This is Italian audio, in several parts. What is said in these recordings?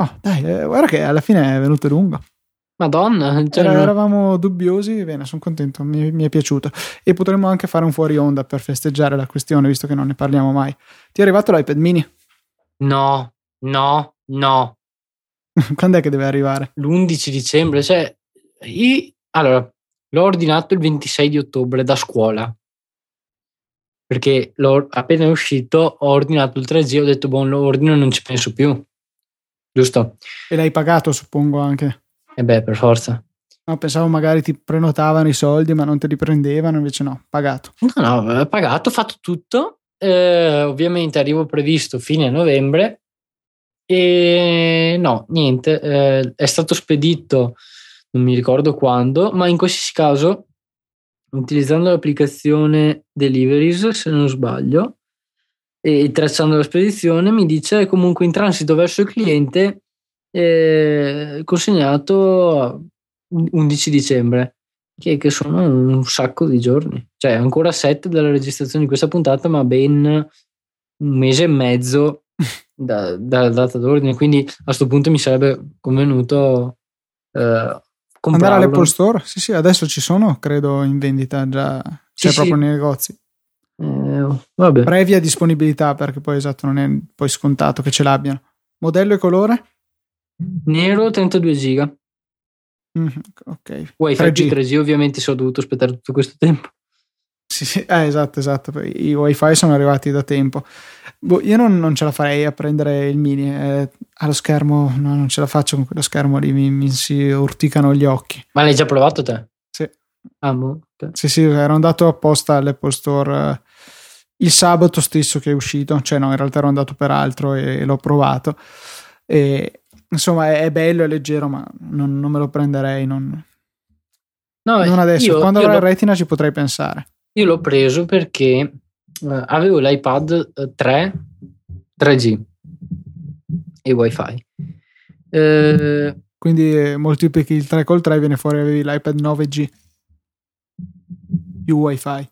Oh, dai, eh, guarda che alla fine è venuto lungo. Madonna, cioè Era- eravamo dubbiosi, bene, sono contento, mi, mi è piaciuto. E potremmo anche fare un fuori onda per festeggiare la questione, visto che non ne parliamo mai. Ti è arrivato l'iPad mini? no, no, no. Quando è che deve arrivare? L'11 dicembre, cioè, io- allora, l'ho ordinato il 26 di ottobre da scuola. Perché l'ho appena uscito, ho ordinato il 3G, ho detto, buon, lo ordino e non ci penso più. Giusto? E l'hai pagato, suppongo anche. E beh, per forza. No, pensavo magari ti prenotavano i soldi, ma non te li prendevano, invece no, pagato. No, no, avevo pagato, fatto tutto. Eh, ovviamente arrivo previsto fine novembre. E no, niente, eh, è stato spedito, non mi ricordo quando, ma in qualsiasi caso, utilizzando l'applicazione Deliveries, se non sbaglio, e tracciando la spedizione, mi dice comunque in transito verso il cliente, eh, consegnato 11 dicembre che, che sono un sacco di giorni. Cioè, ancora 7 dalla registrazione di questa puntata, ma ben un mese e mezzo da- dalla data d'ordine. Quindi a questo punto mi sarebbe convenuto eh, Andare all'Apple Store? Sì, sì, adesso ci sono, credo, in vendita già, c'è Sì, proprio sì. nei negozi. Eh, vabbè. Previa disponibilità, perché poi esatto, non è poi scontato che ce l'abbiano. Modello e colore? Nero 32 giga. Mhm, ok. Wi-Fi 3G. più 3G, ovviamente, se ho dovuto aspettare tutto questo tempo. Sì, sì, eh, esatto, esatto. I wifi sono arrivati da tempo. Boh, io non, non ce la farei a prendere il mini. eh, allo schermo, no, non ce la faccio con quello schermo lì, mi, mi si urticano gli occhi. Ma l'hai già provato te? Sì. Ah, boh, ok. Sì, sì, ero andato apposta all'Apple Store eh, il sabato stesso che è uscito, cioè no, in realtà ero andato per altro e l'ho provato. E, insomma, è, è bello, è leggero, ma non, non me lo prenderei. Non, No, non adesso. io- Quando avrò l'ho- retina ci potrei pensare. Io l'ho preso perché eh, avevo l'iPad eh, 3 3G e wifi. Eh, Quindi eh, moltiplichi il 3 col 3 viene fuori avevi l'iPad 9G più wifi.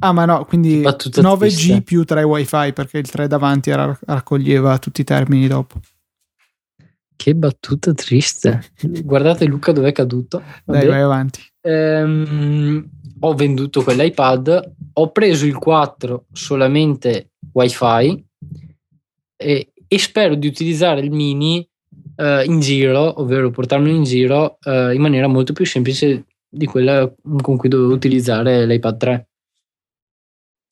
Ah, ma no, quindi Battuta 9G triste. più 3 wifi perché il 3 davanti era- raccoglieva tutti i termini dopo. che battuta triste. Guardate Luca dove è caduto. Dai, Vabbè. vai avanti. Ehm, ho venduto quell'iPad, ho preso il 4 solamente wifi e, e spero di utilizzare il mini eh, in giro, ovvero portarmelo in giro eh, in maniera molto più semplice di quella con cui dovevo utilizzare l'iPad 3.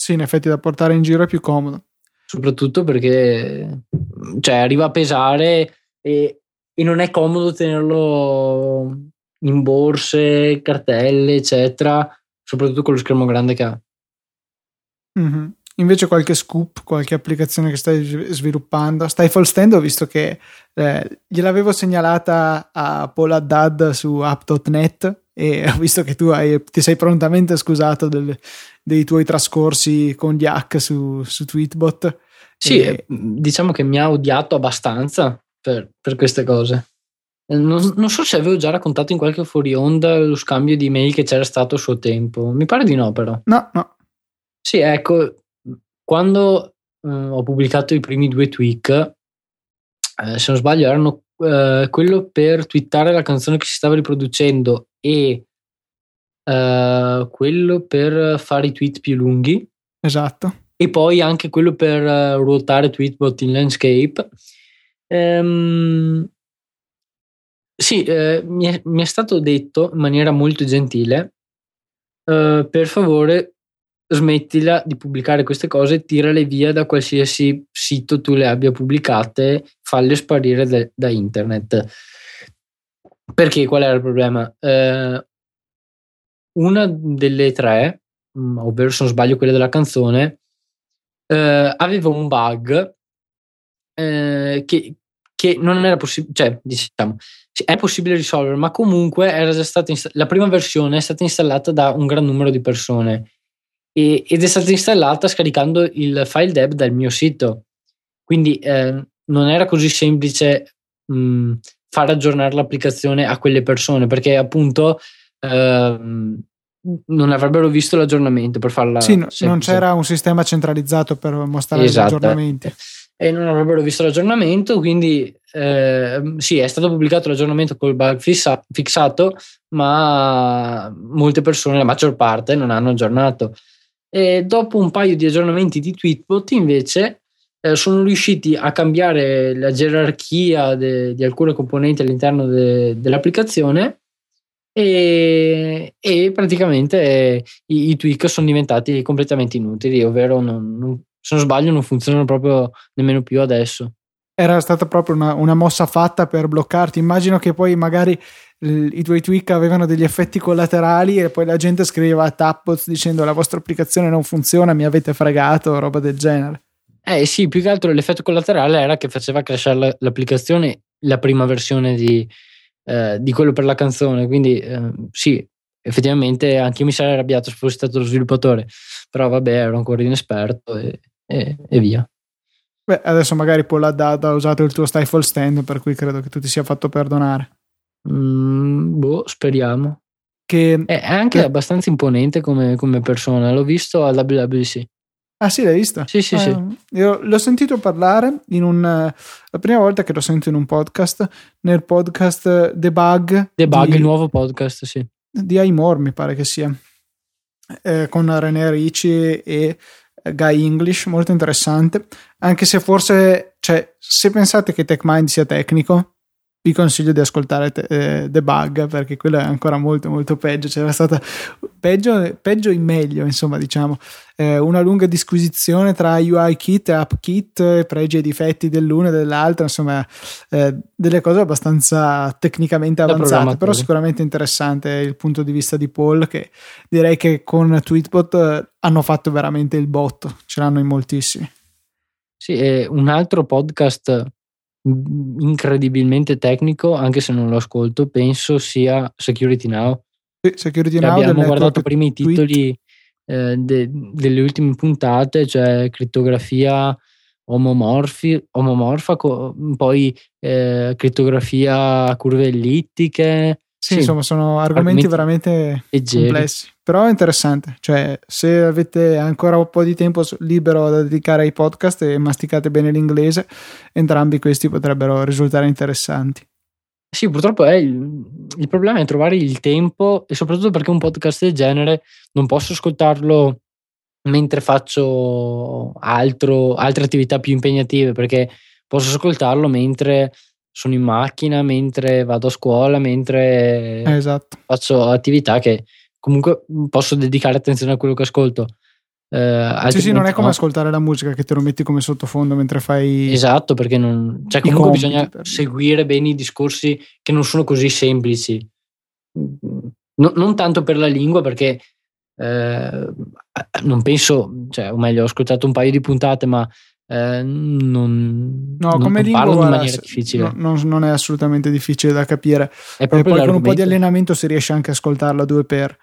Sì, in effetti da portare in giro è più comodo. soprattutto perché cioè, arriva a pesare e, e non è comodo tenerlo in borse, cartelle, eccetera, soprattutto con lo schermo grande che ha. Mhm. Invece qualche scoop, qualche applicazione che stai svi- sviluppando? Stifle Stand ho visto che eh, gliel'avevo segnalata a Paul Haddad su app.net e ho visto che tu hai- ti sei prontamente scusato del- dei tuoi trascorsi con gli hack su, su Tweetbot. Sì, E- eh, diciamo che mi ha odiato abbastanza per, per queste cose. Eh, Non, non so se avevo già raccontato in qualche fuori onda lo scambio di mail che c'era stato a suo tempo. Mi pare di no, però. No, no. Sì, ecco, quando eh, ho pubblicato i primi due tweak, eh, se non sbaglio, erano eh, quello per twittare la canzone che si stava riproducendo e eh, quello per fare i tweet più lunghi Esatto. e poi anche quello per eh, ruotare Tweetbot in landscape. Ehm, sì, eh, mi, è, mi è stato detto in maniera molto gentile, eh, per favore smettila di pubblicare queste cose, tirale via da qualsiasi sito tu le abbia pubblicate, falle sparire da, da internet. Perché qual era il problema? Eh, una delle tre, mh, ovvero se non sbaglio quella della canzone, eh, aveva un bug eh, che, che non era possibile, cioè diciamo, è possibile risolvere, ma comunque era già stata insta- la prima versione è stata installata da un gran numero di persone e- ed è stata installata scaricando il file deb dal mio sito. Quindi eh, non era così semplice mh, far aggiornare l'applicazione a quelle persone perché appunto ehm, non avrebbero visto l'aggiornamento per farla Sì, no- non semplice. c'era un sistema centralizzato per mostrare Esatto. gli aggiornamenti. e non avrebbero visto l'aggiornamento, quindi eh, sì, è stato pubblicato l'aggiornamento col bug fissa, fissato, ma molte persone, la maggior parte, non hanno aggiornato. E dopo un paio di aggiornamenti di Tweetbot, invece, eh, sono riusciti a cambiare la gerarchia de, di alcune componenti all'interno de, dell'applicazione e, e praticamente eh, i, i, tweak sono diventati completamente inutili, ovvero non, non, se non sbaglio non funzionano proprio nemmeno più adesso. Era stata proprio una, una mossa fatta per bloccarti. Immagino che poi magari i tuoi tweak avevano degli effetti collaterali e poi la gente scriveva a Tappoz dicendo la vostra applicazione non funziona, mi avete fregato, roba del genere. Eh sì, più che altro l'effetto collaterale era che faceva crashare l'applicazione la prima versione di, eh, di quello per la canzone, quindi eh, sì, effettivamente anche io mi sarei arrabbiato se fossi stato lo sviluppatore, però vabbè ero ancora inesperto e, e, e via. Beh, adesso magari Paul Haddad ha usato il tuo stifle stand, per cui credo che tu ti sia fatto perdonare. Mm, boh, speriamo. Che, è anche che... abbastanza imponente come, come, persona, l'ho visto al WWC. Ah sì, l'hai visto? Sì, sì, eh, sì. Io l'ho sentito parlare in un... La prima volta che lo sento in un podcast, nel podcast The Bug. The Bug, di, il nuovo podcast, sì. Di iMore, mi pare che sia. Eh, con René Ricci e Guy English, molto interessante. Anche se forse, cioè, se pensate che TechMind sia tecnico, vi consiglio di ascoltare eh, The Bug perché quello è ancora molto molto peggio. C'era stata peggio, peggio in meglio insomma diciamo. Eh, una lunga disquisizione tra UI kit e app kit pregi e difetti dell'uno e dell'altro insomma eh, delle cose abbastanza tecnicamente avanzate però sicuramente interessante il punto di vista di Paul che direi che con Tweetbot eh, hanno fatto veramente il botto ce l'hanno in moltissimi. Sì, un altro podcast incredibilmente tecnico, anche se non lo ascolto, penso sia Security Now. Sì, Security Now abbiamo guardato prima i titoli eh, de, delle ultime puntate, cioè crittografia omomorfi, omomorfa, poi eh, crittografia curve ellittiche, sì, sì, insomma, sono argomenti, argomenti veramente leggeri. complessi, però interessante. Cioè, se avete ancora un po' di tempo libero da dedicare ai podcast e masticate bene l'inglese, entrambi questi potrebbero risultare interessanti. Sì, purtroppo è il, il problema è trovare il tempo e soprattutto perché un podcast del genere non posso ascoltarlo mentre faccio altro, altre attività più impegnative, perché posso ascoltarlo mentre sono in macchina mentre vado a scuola, mentre esatto. faccio attività che comunque posso dedicare attenzione a quello che ascolto. Eh, sì, sì, non è come no. ascoltare la musica che te lo metti come sottofondo mentre fai. Esatto, perché non. Cioè, comunque bisogna seguire bene i discorsi che non sono così semplici. No, non tanto per la lingua, perché eh, non penso, cioè, o meglio, ho ascoltato un paio di puntate, ma eh, non, no, non, come lingua, in maniera difficile. No, non, non, è assolutamente difficile da capire. È proprio poi con un po' di allenamento si riesce anche a ascoltarlo a due per.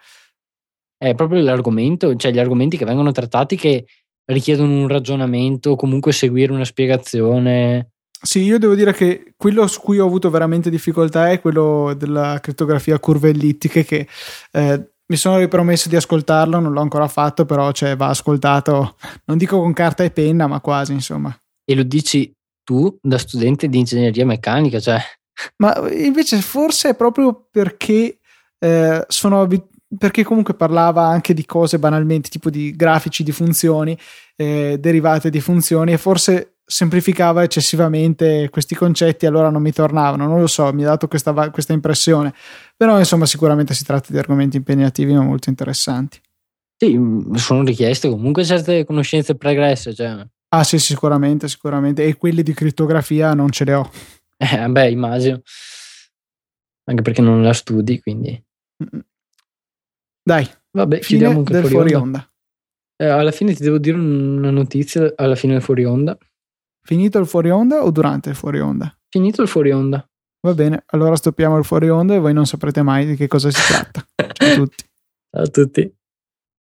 È proprio l'argomento, cioè gli argomenti che vengono trattati che richiedono un ragionamento, comunque seguire una spiegazione. Sì, io devo dire che quello su cui ho avuto veramente difficoltà è quello della crittografia curve ellittiche che eh, mi sono ripromesso di ascoltarlo, non l'ho ancora fatto, però cioè, va ascoltato, non dico con carta e penna, ma quasi, insomma. E lo dici tu da studente di ingegneria meccanica, cioè... Ma invece forse è proprio perché eh, sono abituato perché comunque parlava anche di cose banalmente tipo di grafici di funzioni eh, derivate di funzioni e forse semplificava eccessivamente questi concetti allora non mi tornavano. Non lo so mi ha dato questa, questa impressione. Però insomma sicuramente si tratta di argomenti impegnativi ma molto interessanti. Sì mm, sono richieste comunque certe conoscenze pregresse cioè. ah sì sicuramente sicuramente. E quelli di crittografia non ce le ho. Eh beh immagino. Anche perché non la studi quindi. Dai vabbè anche del fuori onda, onda. Eh, alla fine ti devo dire una notizia alla fine del fuori onda Finito il fuori onda o durante il fuori onda? Finito il fuori onda. Va bene, allora stoppiamo il fuori onda e voi non saprete mai di che cosa si tratta. Ciao a tutti. Ciao a tutti.